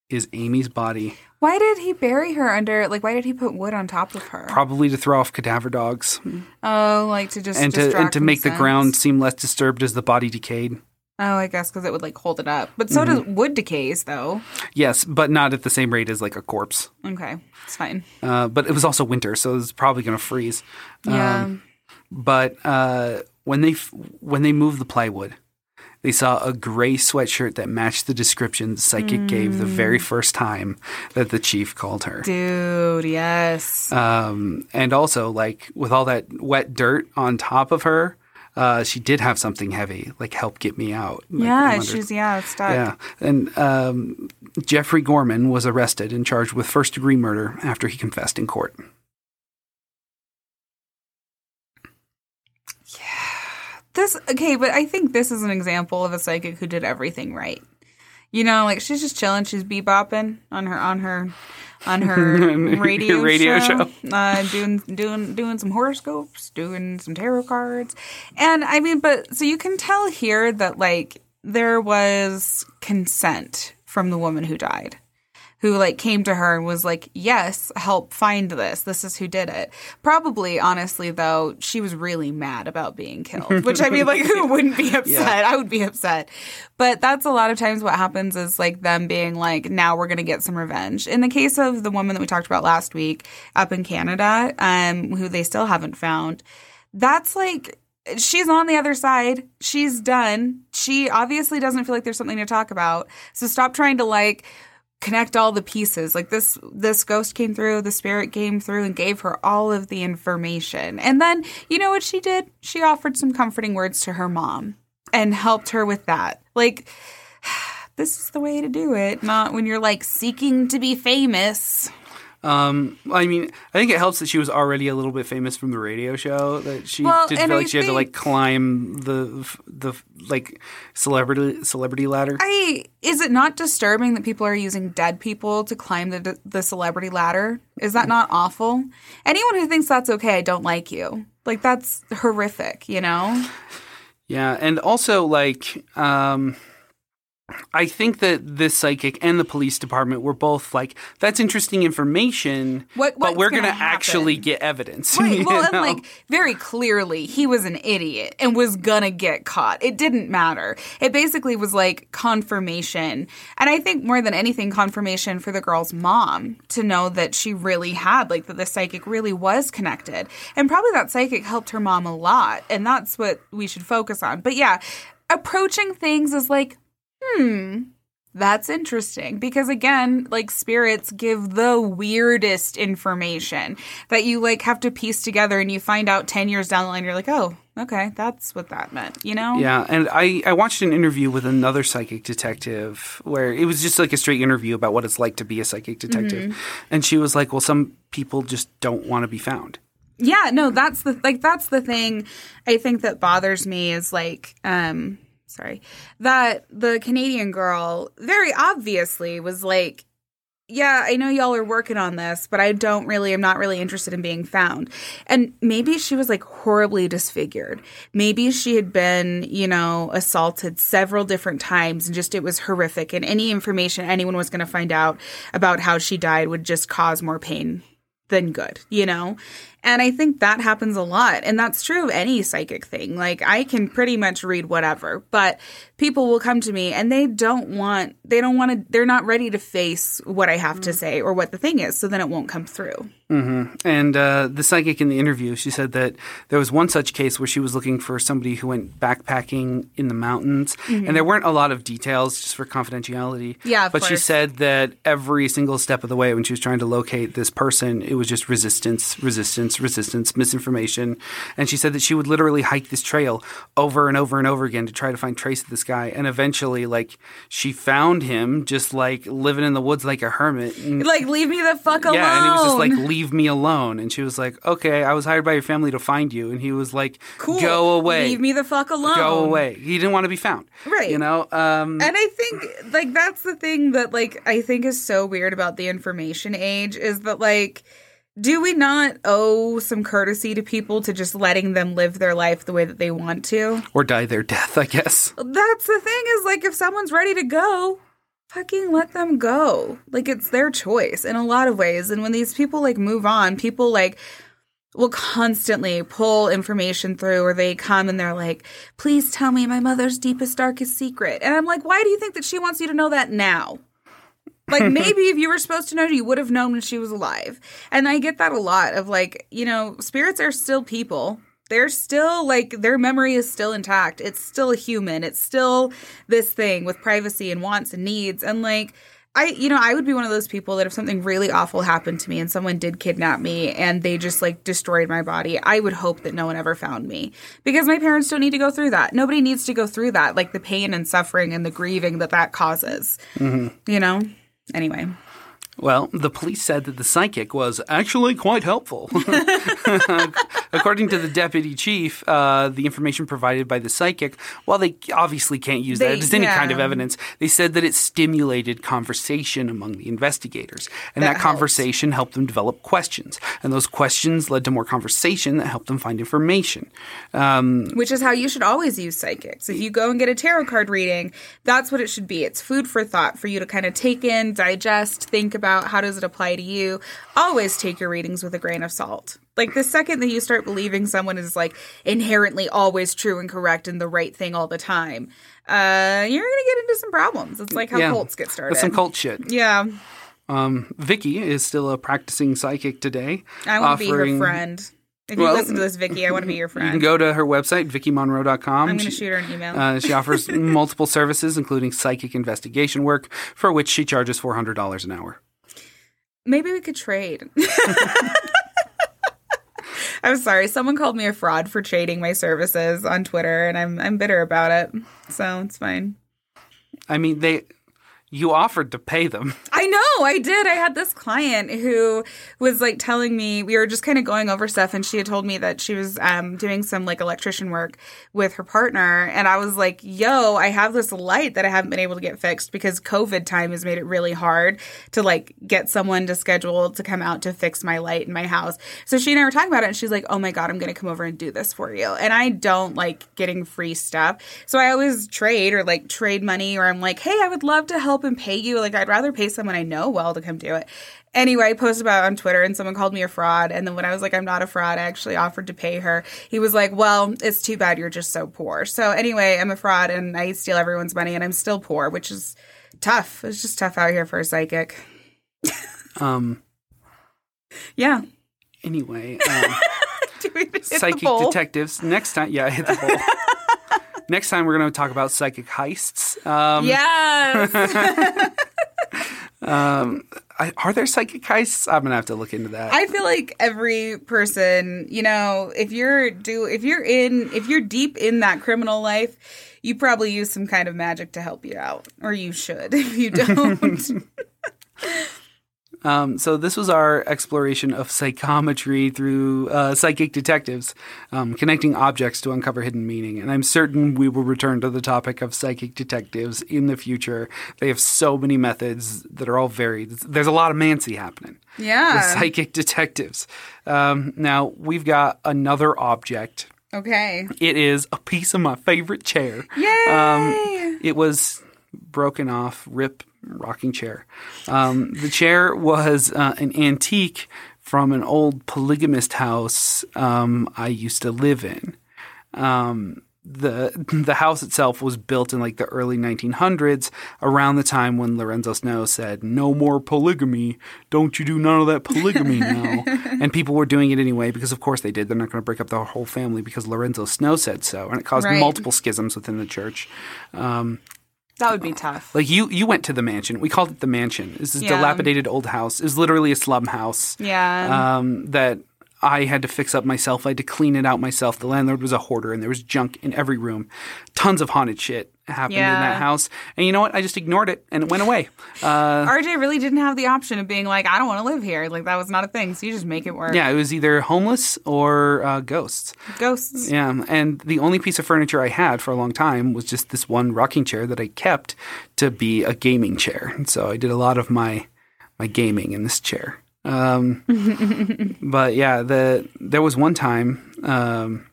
is Amy's body, Why did he bury her under? Like, why did he put wood on top of her? probably to throw off cadaver dogs oh, like to just and to and to make the from ground seem less disturbed as the body decayed. Oh, I guess because it would like hold it up. But so Mm-hmm. does wood decays, though. Yes, but not at the same rate as like a corpse. Okay, it's fine. Uh, but it was also winter, so it was probably going to freeze. Yeah. Um, But uh, when they f- when they moved the plywood, they saw a gray sweatshirt that matched the description the psychic gave the very first time that the chief called her. Dude, yes. Um, and also, like with all that wet dirt on top of her, uh, she did have something heavy, like "Help get me out." Like, yeah, she's yeah stuck. yeah, and um, Jeffrey Gorman was arrested and charged with first degree murder after he confessed in court. This okay, but I think this is an example of a psychic who did everything right. You know, like she's just chilling, she's bebopping on her on her on her radio, Radio show, Uh, doing doing doing some horoscopes, doing some tarot cards, and I mean, but so you can tell here that like there was consent from the woman who died who like came to her and was like, "Yes, help find this. This is who did it." Probably, honestly, though, she was really mad about being killed. Which I mean, like, who wouldn't be upset? I would be upset. But that's a lot of times what happens is like them being like, "Now we're gonna get some revenge." In the case of the woman that we talked about last week up in Canada, um, who they still haven't found, that's like she's on the other side. She's done. She obviously doesn't feel like there's something to talk about. So stop trying to like connect all the pieces. Like this this ghost came through, the spirit came through and gave her all of the information. And then, you know what she did? She offered some comforting words to her mom and helped her with that. Like this is the way to do it, not when you're like seeking to be famous. Um, I mean, I think it helps that she was already a little bit famous from the radio show. That she Well, didn't and feel I like she had to like climb the the like celebrity celebrity ladder. I is it not disturbing that people are using dead people to climb the the celebrity ladder? Is that not awful? Anyone who thinks that's okay, I don't like you. Like that's horrific, you know? Yeah, and also like um I think that this psychic and the police department were both like, that's interesting information, What- but we're gonna actually get evidence. Right. Well, and like very clearly, he was an idiot and was gonna get caught. It didn't matter. It basically was like confirmation, and I think more than anything, confirmation for the girl's mom to know that she really had like that the psychic really was connected, and probably that psychic helped her mom a lot, and that's what we should focus on. But yeah, approaching things is like, hmm. That's interesting because again, like spirits give the weirdest information that you like have to piece together and you find out 10 years down the line you're like, "Oh, okay, that's what that meant." You know? Yeah, and I, I watched an interview with another psychic detective where it was just like a straight interview about what it's like to be a psychic detective. Mm-hmm. And she was like, Well, some people just don't want to be found. Yeah, no, that's the like that's the thing I think that bothers me is like um sorry. That the Canadian girl very obviously was like yeah, I know y'all are working on this, but I don't really, I'm not really interested in being found. And maybe she was like horribly disfigured. Maybe she had been, you know, assaulted several different times and just it was horrific. And any information anyone was going to find out about how she died would just cause more pain than good, you know? And I think that happens a lot. And that's true of any psychic thing. Like, I can pretty much read whatever, but people will come to me and they don't want, they don't want to, they're not ready to face what I have to say or what the thing is. So then it won't come through. And uh, the psychic in the interview, she said that there was one such case where she was looking for somebody who went backpacking in the mountains, and there weren't a lot of details just for confidentiality. Mm-hmm. Yeah, but she said that every single step of the way, when she was trying to locate this person, it was just resistance, resistance, resistance, misinformation. And she said that she would literally hike this trail over and over and over again to try to find trace of this guy, and eventually, like, she found him just like living in the woods like a hermit. And Like, leave me the fuck alone. yeah, and he was just like, "Leave me alone." And she was like, "Okay, I was hired by your family to find you." And he was like, cool. "Go away, Leave me the fuck alone. go away." He didn't want to be found, Right. You know, um, And I think like that's the thing that like I think is so weird about the information age is that like do we not owe some courtesy to people to just letting them live their life the way that they want to? Or die their death, I guess. That's the thing is like if someone's ready to go, fucking let them go. Like it's their choice in a lot of ways. And when these people like move on, people like will constantly pull information through or they come and they're like, please tell me my mother's deepest, darkest secret. And I'm like, why do you think that she wants you to know that now? Like maybe if you were supposed to know, you would have known when she was alive. And I get that a lot of like, you know, spirits are still people. They're still like their memory is still intact. It's still a human. It's still this thing with privacy and wants and needs. And like I you know, I would be one of those people that if something really awful happened to me and someone did kidnap me and they just like destroyed my body, I would hope that no one ever found me. Because my parents don't need to go through that. Nobody needs to go through that, like the pain and suffering and the grieving that that causes. Mm-hmm. You know? Anyway. Well, the police said that the psychic was actually quite helpful. According to the deputy chief, uh, the information provided by the psychic, while they obviously can't use They- that as any kind of evidence, they said that it stimulated conversation among the investigators. And That that, helps. conversation helped them develop questions. And those questions led to more conversation that helped them find information. Um, Which is how you should always use psychics. If you go and get a tarot card reading, that's what it should be. It's food for thought for you to kind of take in, digest, think about how does it apply to you. Always take your readings with a grain of salt. Like the second that you start believing someone is like inherently always true and correct and the right thing all the time, uh, you're gonna get into some problems. It's like how yeah, cults get started. That's some cult shit. yeah, Um, Vicky is still a practicing psychic today. I want to be her friend. If you Well, listen to this, Vicky, I want to be your friend. You can go to her website, vickymonroe.com. I'm going to shoot her an email. Uh, she offers multiple services, including psychic investigation work, for which she charges $400 an hour. Maybe we could trade. I'm sorry. Someone called me a fraud for trading my services on Twitter, and I'm I'm bitter about it. So it's fine. I mean, they you offered to pay them. I know, I did. I had this client who was like telling me we were just kind of going over stuff, and she had told me that she was um, doing some like electrician work with her partner, and I was like, "Yo, I have this light that I haven't been able to get fixed because COVID time has made it really hard to like get someone to schedule to come out to fix my light in my house." So she and I were talking about it, and she's like, "Oh my god, I'm going to come over and do this for you," and I don't like getting free stuff, so I always trade or like trade money, or I'm like, "Hey, I would love to help and pay you." Like I'd rather pay someone I know well to come do it. Anyway, I posted about it on Twitter and someone called me a fraud. And then when I was like, I'm not a fraud, I actually offered to pay her. He was like, Well, it's too bad you're just so poor. So anyway, I'm a fraud and I steal everyone's money and I'm still poor, which is tough. It's just tough out here for a psychic. Um, Yeah. anyway, um, Do we hit the psychic detectives. Next time, yeah, I hit the bowl. Next time, we're going to talk about psychic heists. Um, Yes. I, are there psychic heists? I'm going to have to look into that. I feel like every person, you know, if you're do if you're in if you're deep in that criminal life, you probably use some kind of magic to help you out, or you should. If you don't, Um, so this was our exploration of psychometry through uh, psychic detectives, um, connecting objects to uncover hidden meaning. And I'm certain we will return to the topic of psychic detectives in the future. They have so many methods that are all varied. There's a lot of mancy happening. The yeah. psychic detectives. Um, now we've got another object. Okay. It is a piece of my favorite chair. Yay! Um, it was broken off, rip rocking chair. Um, the chair was uh, an antique from an old polygamist house um, I used to live in. Um, the the house itself was built in like the early 1900s, around the time when Lorenzo Snow said, "No more polygamy. Don't you do none of that polygamy now." and people were doing it anyway because, of course, they did. They're not going to break up the whole family because Lorenzo Snow said so, and it caused Right. multiple schisms within the church. That would be tough. Like you, you went to the mansion. We called it the mansion. This is a Yeah. dilapidated old house. It was literally a slum house Yeah. um, that I had to fix up myself. I had to clean it out myself. The landlord was a hoarder, and there was junk in every room. Tons of haunted shit happened in that house. And you know what? I just ignored it, and it went away. Uh, RJ really didn't have the option of being like, I don't want to live here. Like that was not a thing. So you just make it work. yeah, it was either homeless or uh, ghosts. Ghosts. Yeah, and the only piece of furniture I had for a long time was just this one rocking chair that I kept to be a gaming chair. And so I did a lot of my my gaming in this chair. Um, but yeah, the there was one time um,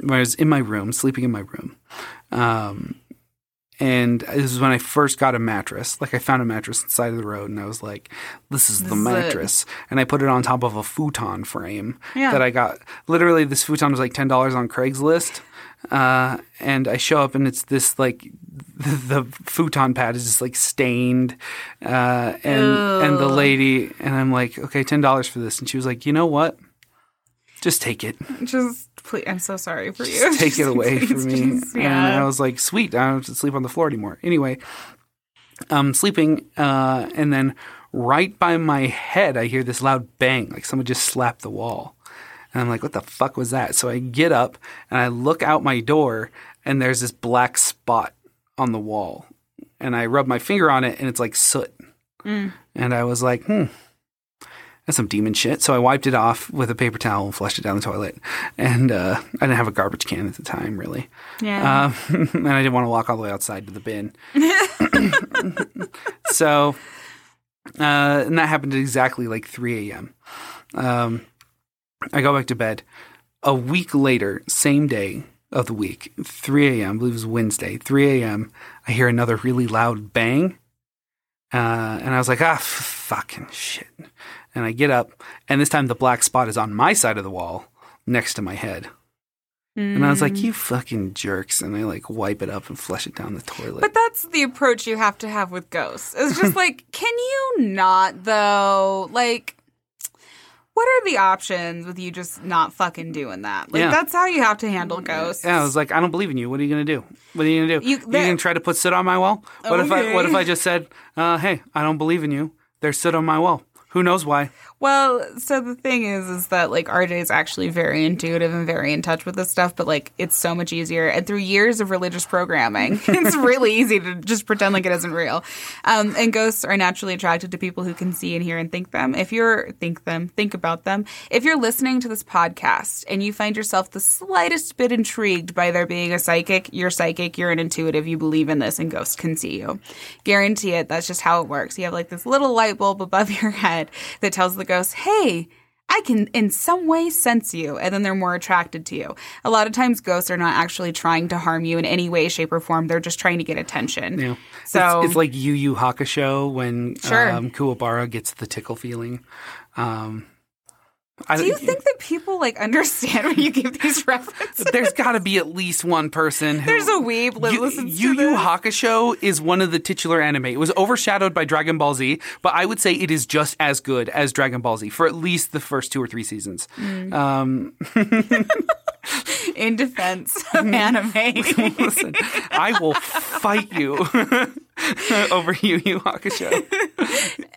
when I was in my room, sleeping in my room, um, and this is when I first got a mattress. Like I found a mattress on the side of the road, and I was like, "This is the This is mattress," and I put it on top of a futon frame Yeah. that I got. Literally, this futon was like ten dollars on Craigslist. Uh, and I show up and it's this like the, the futon pad is just like stained, uh, and and the lady and I'm like, okay, ten dollars for this, and she was like, you know what? Just take it. Just please, I'm so sorry for you. Just take it away from me. just- And yeah. I was like, sweet, I don't have to sleep on the floor anymore. Anyway, I'm sleeping, uh, and then right by my head, I hear this loud bang, like someone just slapped the wall. And I'm like, what the fuck was that? So I get up and I look out my door, and there's this black spot on the wall. And I rub my finger on it, and it's like soot. Mm. And I was like, hmm, that's some demon shit. So I wiped it off with a paper towel and flushed it down the toilet. And uh, I didn't have a garbage can at the time, really. yeah. Um, and I didn't want to walk all the way outside to the bin. so, uh, and that happened at exactly like 3 a.m. Um, I go back to bed. A week later, same day of the week, 3 a.m., I believe it was Wednesday, 3 a.m., I hear another really loud bang. Uh, and I was like, ah, f- fucking shit. And I get up, and this time the black spot is on my side of the wall next to my head. And I was Mm. like, you fucking jerks. And I like wipe it up and flush it down the toilet. But that's the approach you have to have with ghosts. It's just like, can you not though? Like, what are the options with you just not fucking doing that? Like, Yeah. that's how you have to handle ghosts. yeah, I was like, I don't believe in you. What are you gonna do? What are you gonna do? You- You, gonna try to put soot on my wall? What if I what if I just said, uh, hey, I don't believe in you. There's soot on my wall. Who knows why? Well, so the thing is, is that like RJ is actually very intuitive and very in touch with this stuff, but like it's so much easier. And through years of religious programming, it's really easy to just pretend like it isn't real. Um, and ghosts are naturally attracted to people who can see and hear and think them. If you're think them, think about them. If you're listening to this podcast and you find yourself the slightest bit intrigued by there being a psychic, you're psychic, you're an intuitive, you believe in this, and ghosts can see you. Guarantee it. That's just how it works. You have like this little light bulb above your head that tells the ghost, hey, I can in some way sense you, and then they're more attracted to you. A lot of times, ghosts are not actually trying to harm you in any way, shape, or form. They're just trying to get attention. Yeah. So it's, it's like Yu Yu Hakusho when Sure. um, Kuwabara gets the tickle feeling. Um, I, do you think that people like understand when you give these references? there's got to be at least one person who There's a weeb that Yu listens Yu to Yu this. Hakusho is one of the titular anime. It was overshadowed by Dragon Ball Z, but I would say it is just as good as Dragon Ball Z for at least the first two or three seasons. Mm. Um, in defense of anime. listen, I will fight you over Yu Yu Hakusho.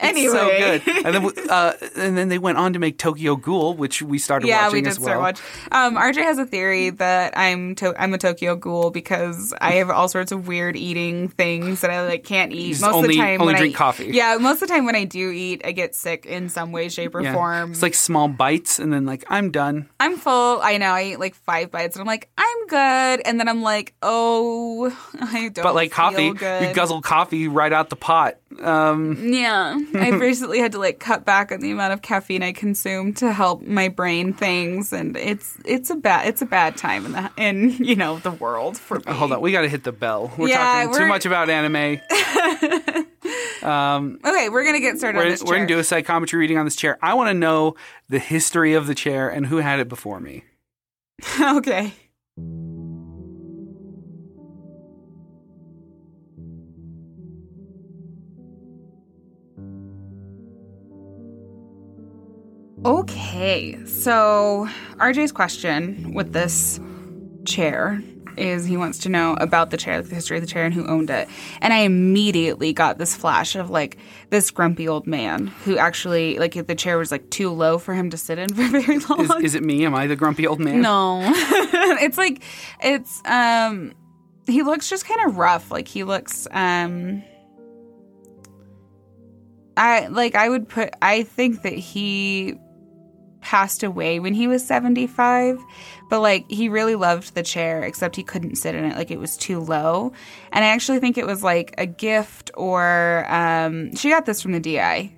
Anyway, so good. And then, uh, and then they went on to make Tokyo Ghoul, which we started Yeah, watching we did as well. start watch. Um, RJ has a theory that I'm to- I'm a Tokyo ghoul because I have all sorts of weird eating things that I like can't eat. most of the time, only when drink I, coffee. Yeah, most of the time when I do eat, I get sick in some way, shape, or Yeah. form. It's like small bites, and then like I'm done. I'm full. I know I eat like five bites, and I'm like I'm good, and then I'm like, oh, I don't. But like coffee, good. you guzzle coffee right out the pot. Um, Yeah, I've recently had to like cut back on the amount of caffeine I consume to help my brain things, and it's it's a bad it's a bad time in the in you know the world for me. hold on, we got to hit the bell. We're Yeah, talking too we're- much about anime. um, Okay, we're gonna get started. We're, this we're gonna do a psychometry reading on this chair. I want to know the history of the chair and who had it before me. okay. Okay, so RJ's question with this chair is he wants to know about the chair, like the history of the chair, and who owned it. And I immediately got this flash of like this grumpy old man who actually like the chair was like too low for him to sit in for very long. Is, is it me? Am I the grumpy old man? No. it's like it's um he looks just kind of rough. Like he looks um I like I would put I think that he passed away when he was 75 but like he really loved the chair except he couldn't sit in it like it was too low. And i actually think it was like a gift or um she got this from the di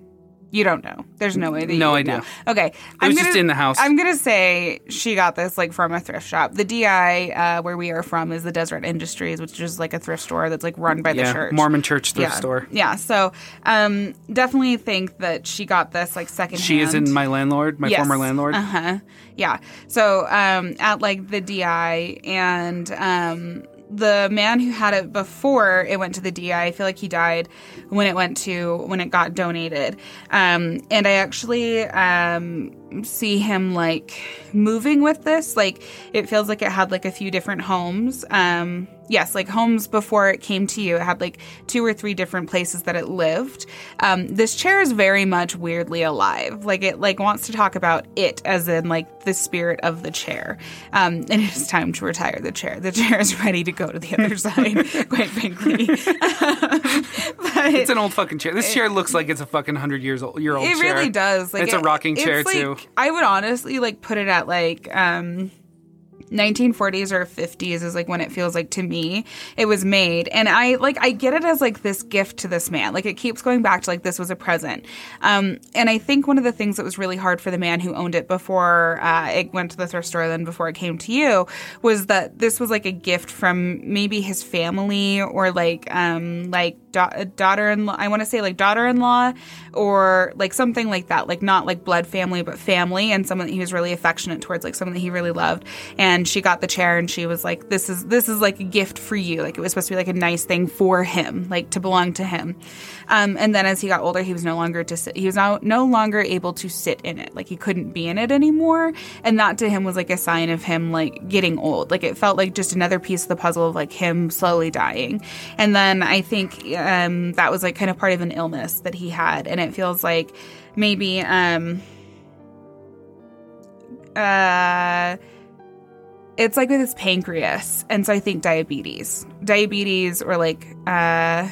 You don't know. There's no way that you No idea. know. Okay, It was just in the house. I'm gonna say she got this like from a thrift shop. The DI uh, where we are from is the Deseret Industries, which is like a thrift store that's like run by the yeah, church. Mormon church thrift yeah. store. Yeah. So um, definitely think that she got this like second. She is in my landlord, my former landlord. Uh huh. Yeah. So um, at like the DI and um, the man who had it before it went to the DI, I feel like he died when it went to when it got donated. Um, and I actually um, see him like moving with this. Like it feels like it had like a few different homes. Um, yes, like homes before it came to you. It had like two or three different places that it lived. Um, this chair is very much weirdly alive. Like it like wants to talk about it as in like the spirit of the chair. Um, and it is time to retire the chair. The chair is ready to go to the other side, quite frankly. but It's an old fucking chair. This chair looks like it's a fucking hundred years old year old it chair. really does. Like it's a it- rocking chair like- too. I would honestly like put it at like um 1940s or 50s is like when it feels like to me it was made. And i like i get it as like this gift to this man. Like it keeps going back to like this was a present. Um and i think one of the things that was really hard for the man who owned it before uh, it went to the thrift store then before it came to you was that this was like a gift from maybe his family or like um like da- daughter-in-law i want to say like daughter-in-law or like something like that. Like not like blood family but family and someone that he was really affectionate towards like someone that he really loved. And she got the chair and she was like this is this is like a gift for you. Like it was supposed to be like a nice thing for him like to belong to him. Um, and then as he got older he was no longer to sit he was now no longer able to sit in it. Like he couldn't be in it anymore. And that to him was like a sign of him like getting old. Like it felt like just another piece of the puzzle of like him slowly dying. And then i think um, that was like kind of part of an illness that he had. And it feels like maybe um uh it's like with his pancreas and so i think diabetes. Diabetes or like uh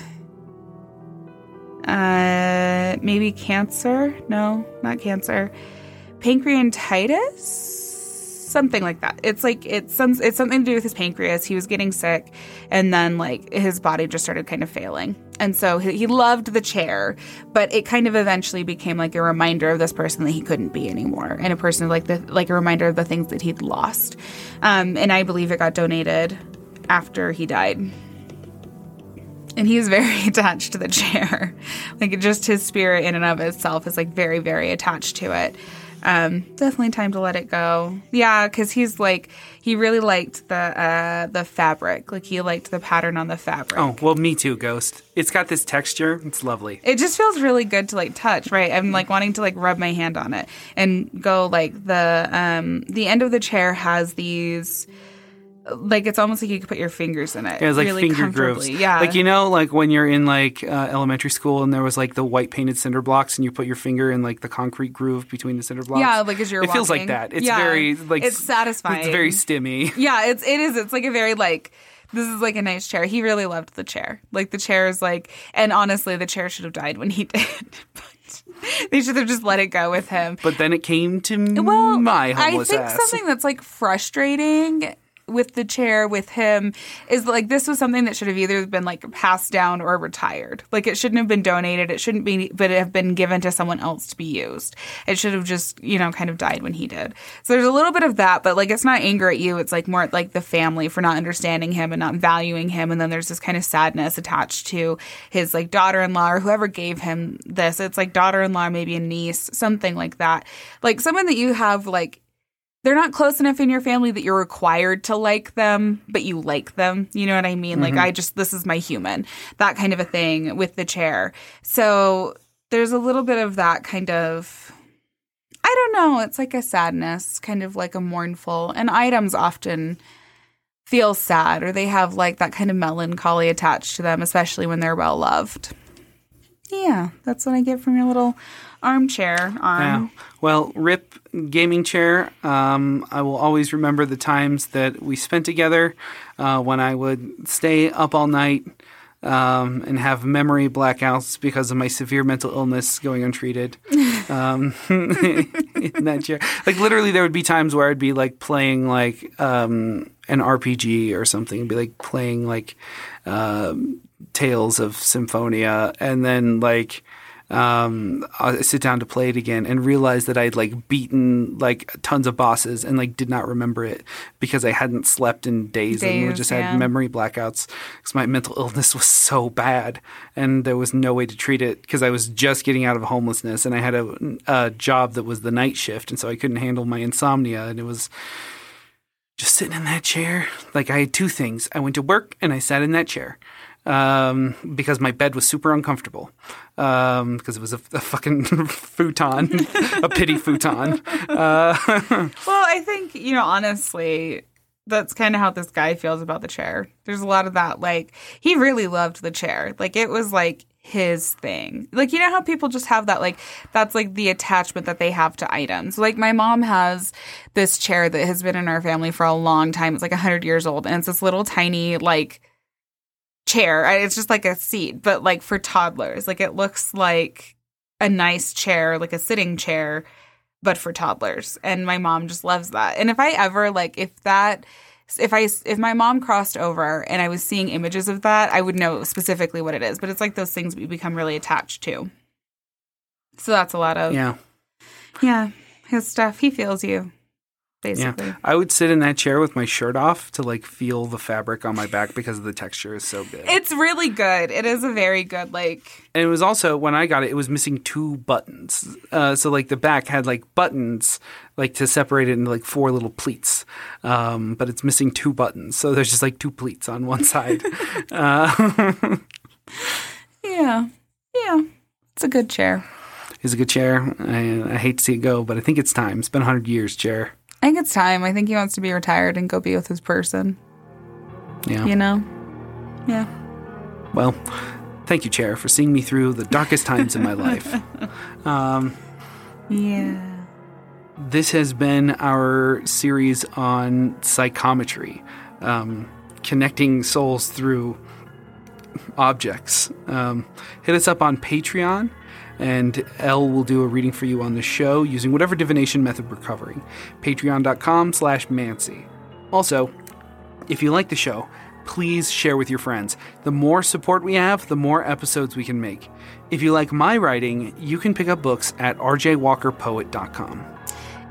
uh maybe cancer? No not cancer. Pancreatitis something like that. It's like it's some it's something to do with his pancreas. He was getting sick and then like his body just started kind of failing. And so he, loved the chair but it kind of eventually became like a reminder of this person that he couldn't be anymore and a person like the like a reminder of the things that he'd lost. Um, and i believe it got donated after he died. And he's very attached to the chair. Like just his spirit in and of itself is like very very attached to it um, definitely time to let it go. Yeah, because he's like he really liked the uh, the fabric. Like he liked the pattern on the fabric. Oh well, me too, Ghost. It's got this texture. It's lovely. It just feels really good to like touch, right? I'm like wanting to like rub my hand on it and go like the um the end of the chair has these like it's almost like you could put your fingers in it. It has like really finger grooves. Yeah. Like you know, like when you're in like uh, elementary school and there was like the white painted cinder blocks and you put your finger in like the concrete groove between the cinder blocks. Yeah, like as you're It feels like that. It's Yeah. very like It's satisfying. It's very stimmy. Yeah, it's it is. It's like a very like this is like a nice chair. He really loved the chair. Like the chair is like, and honestly, the chair should have died when he did. they should have just let it go with him. But then it came to Well, my I think ass. something that's like frustrating with the chair with him is like this was something that should have either been like passed down or retired. Like it shouldn't have been donated. It shouldn't be, but it have been given to someone else to be used. It should have just you know kind of died when he did. So there's a little bit of that, but like it's not anger at you. It's like more like the family for not understanding him and not valuing him. And then there's this kind of sadness attached to his like daughter-in-law or whoever gave him this. It's like daughter-in-law, maybe a niece, something like that. Like someone that you have like they're not close enough in your family that you're required to like them, but you like them. You know what I mean? Like, mm-hmm. I just, this is my human, that kind of a thing with the chair. So there's a little bit of that kind of, I don't know, it's like a sadness, kind of like a mournful. And items often feel sad or they have like that kind of melancholy attached to them, especially when they're well loved. Yeah, that's what I get from your little armchair arm. Yeah. Well, Rip gaming chair. Um, I will always remember the times that we spent together uh, when I would stay up all night um, and have memory blackouts because of my severe mental illness going untreated. um, in that chair, like literally, there would be times where I'd be like playing like um, an RPG or something, be like playing like um, Tales of Symphonia, and then like um, I sit down to play it again and realize that I'd like beaten like tons of bosses and like did not remember it because I hadn't slept in days, and just yeah. had memory blackouts because my mental illness was so bad and there was no way to treat it because I was just getting out of homelessness and I had a, a job that was the night shift and so I couldn't handle my insomnia and it was just sitting in that chair. Like I had two things. I went to work and I sat in that chair um, because my bed was super uncomfortable um, because it was a, a fucking futon, a pity futon. Uh, Well, I think, you know, honestly, that's kind of how this guy feels about the chair. There's a lot of that. Like, he really loved the chair. Like, it was like his thing. Like, you know how people just have that, like, that's like the attachment that they have to items. Like, my mom has this chair that has been in our family for a long time. It's like 100 years old, and it's this little tiny, like, chair. It's just like a seat, but like for toddlers. Like, it looks like a nice chair, like a sitting chair but for toddlers and my mom just loves that and if i ever like if that if i if my mom crossed over and i was seeing images of that i would know specifically what it is but it's like those things we become really attached to so that's a lot of yeah, yeah. his stuff he feels you Yeah. I would sit in that chair with my shirt off to like feel the fabric on my back because the texture is so good. it's really good it is a very good like and it was also when I got it, it was missing two buttons. Uh, so like the back had like buttons, like to separate it into like four little pleats. Um, but it's missing two buttons, so there's just like two pleats on one side. uh, yeah yeah it's a good chair it's a good chair. I, I hate to see it go, but I think it's time. It's been hundred years, chair. I think it's time i think he wants to be retired and go be with his person Yeah. you know yeah Well, thank you, chair, for seeing me through the darkest times in my life. Um, yeah this has been our series on psychometry, um, connecting souls through objects. Um, hit us up on Patreon, and Elle will do a reading for you on the show using whatever divination method we're covering. Patreon.com slash Mancy. Also, if you like the show, please share with your friends. The more support we have, the more episodes we can make. If you like my writing, you can pick up books at rjwalkerpoet.com.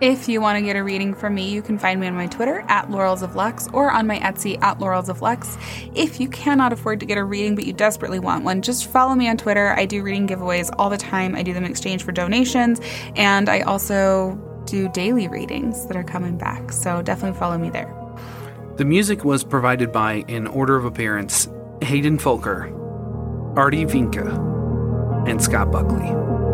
If you want to get a reading from me, you can find me on my Twitter at Laurels of Lux or on my Etsy at Laurels of Lux. If you cannot afford to get a reading but you desperately want one, just follow me on Twitter. I do reading giveaways all the time. I do them in exchange for donations, and I also do daily readings that are coming back. So definitely follow me there. The music was provided by, in order of appearance, Hayden Folker, Artie Vinka, and Scott Buckley.